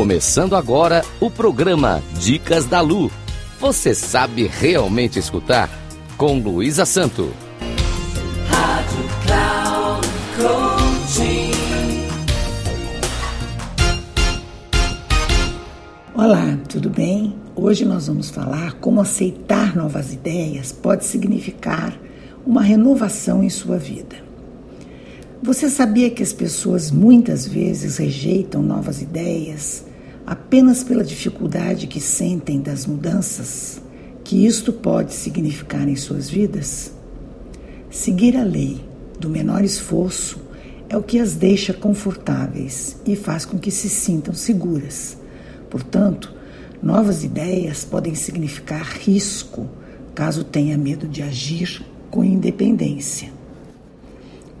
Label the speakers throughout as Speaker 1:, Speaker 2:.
Speaker 1: Começando agora o programa Dicas da Lu. Você sabe realmente escutar? Com Luísa Santo.
Speaker 2: Rádio Cloud Coaching.
Speaker 3: Olá, tudo bem? Hoje nós vamos falar como aceitar novas ideias pode significar uma renovação em sua vida. Você sabia que as pessoas muitas vezes rejeitam novas ideias apenas pela dificuldade que sentem das mudanças que isto pode significar em suas vidas? Seguir a lei do menor esforço é o que as deixa confortáveis e faz com que se sintam seguras. Portanto, novas ideias podem significar risco caso tenha medo de agir com independência.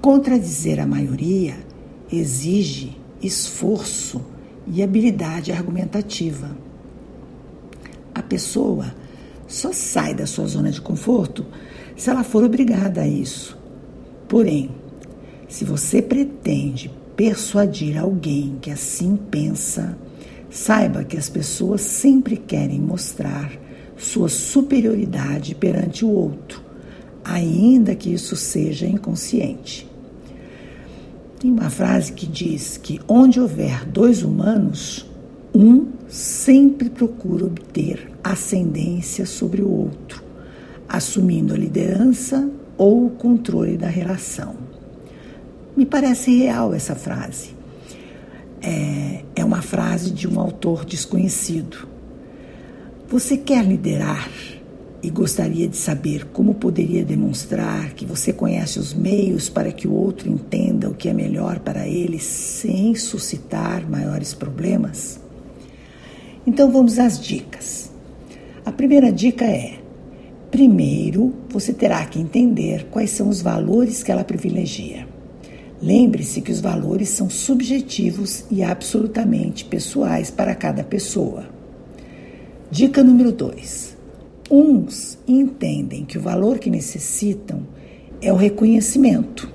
Speaker 3: Contradizer a maioria exige esforço e habilidade argumentativa. A pessoa só sai da sua zona de conforto se ela for obrigada a isso. Porém, se você pretende persuadir alguém que assim pensa, saiba que as pessoas sempre querem mostrar sua superioridade perante o outro, ainda que isso seja inconsciente. Tem uma frase que diz que onde houver dois humanos, um sempre procura obter ascendência sobre o outro, assumindo a liderança ou o controle da relação. Me parece real essa frase. É, é uma frase de um autor desconhecido. Você quer liderar? E gostaria de saber como poderia demonstrar que você conhece os meios para que o outro entenda o que é melhor para ele sem suscitar maiores problemas? Então vamos às dicas. A primeira dica é: primeiro você terá que entender quais são os valores que ela privilegia. Lembre-se que os valores são subjetivos e absolutamente pessoais para cada pessoa. Dica número 2 Uns entendem que o valor que necessitam é o reconhecimento.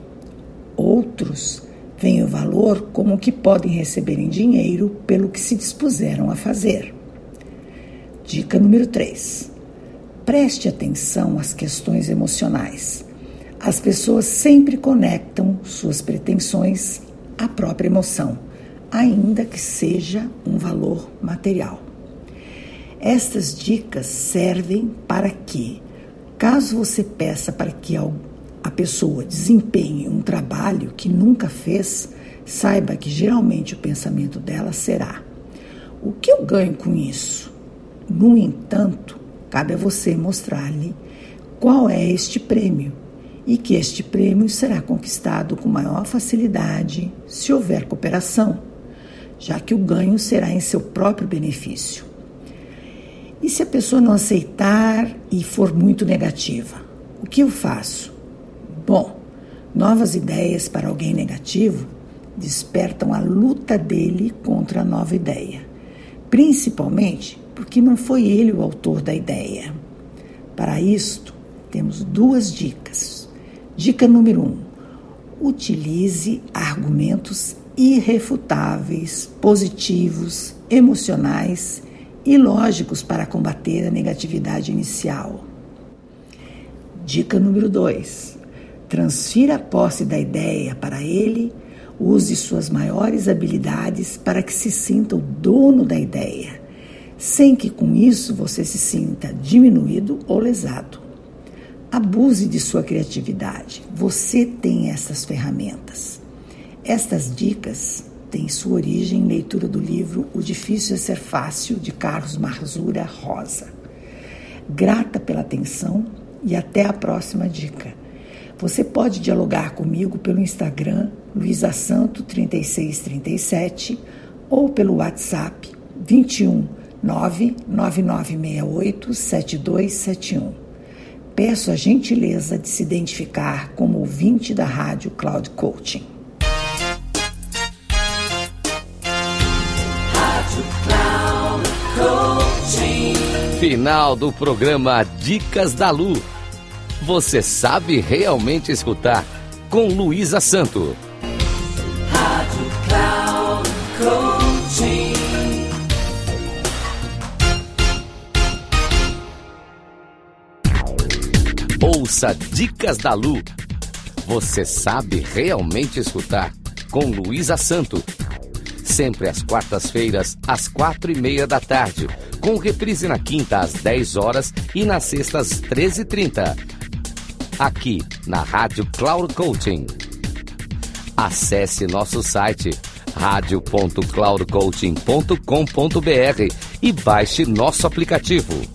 Speaker 3: Outros veem o valor como o que podem receber em dinheiro pelo que se dispuseram a fazer. Dica número 3. Preste atenção às questões emocionais. As pessoas sempre conectam suas pretensões à própria emoção, ainda que seja um valor material. Estas dicas servem para que, caso você peça para que a pessoa desempenhe um trabalho que nunca fez, saiba que geralmente o pensamento dela será: o que eu ganho com isso? No entanto, cabe a você mostrar-lhe qual é este prêmio e que este prêmio será conquistado com maior facilidade se houver cooperação, já que o ganho será em seu próprio benefício. E se a pessoa não aceitar e for muito negativa? O que eu faço? Bom, novas ideias para alguém negativo despertam a luta dele contra a nova ideia, principalmente porque não foi ele o autor da ideia. Para isto, temos duas dicas. Dica número um: utilize argumentos irrefutáveis, positivos, emocionais e lógicos para combater a negatividade inicial. Dica número 2. Transfira a posse da ideia para ele, use suas maiores habilidades para que se sinta o dono da ideia, sem que com isso você se sinta diminuído ou lesado. Abuse de sua criatividade. Você tem essas ferramentas. Estas dicas tem sua origem em leitura do livro O Difícil é Ser Fácil, de Carlos Marzura Rosa. Grata pela atenção e até a próxima dica. Você pode dialogar comigo pelo Instagram luisasanto3637 ou pelo WhatsApp 21 99968 7271. Peço a gentileza de se identificar como ouvinte da Rádio Cloud Coaching.
Speaker 1: Final do programa Dicas da Lu. Você sabe realmente escutar com Luísa Santo.
Speaker 2: Rádio Cloud
Speaker 1: Ouça Dicas da Lu. Você sabe realmente escutar com Luísa Santo Sempre às quartas-feiras, às quatro e meia da tarde, com reprise na quinta às 10 horas e nas sextas às 13h30. Aqui na Rádio Cloud Coaching. Acesse nosso site radio.cloudcoaching.com.br e baixe nosso aplicativo.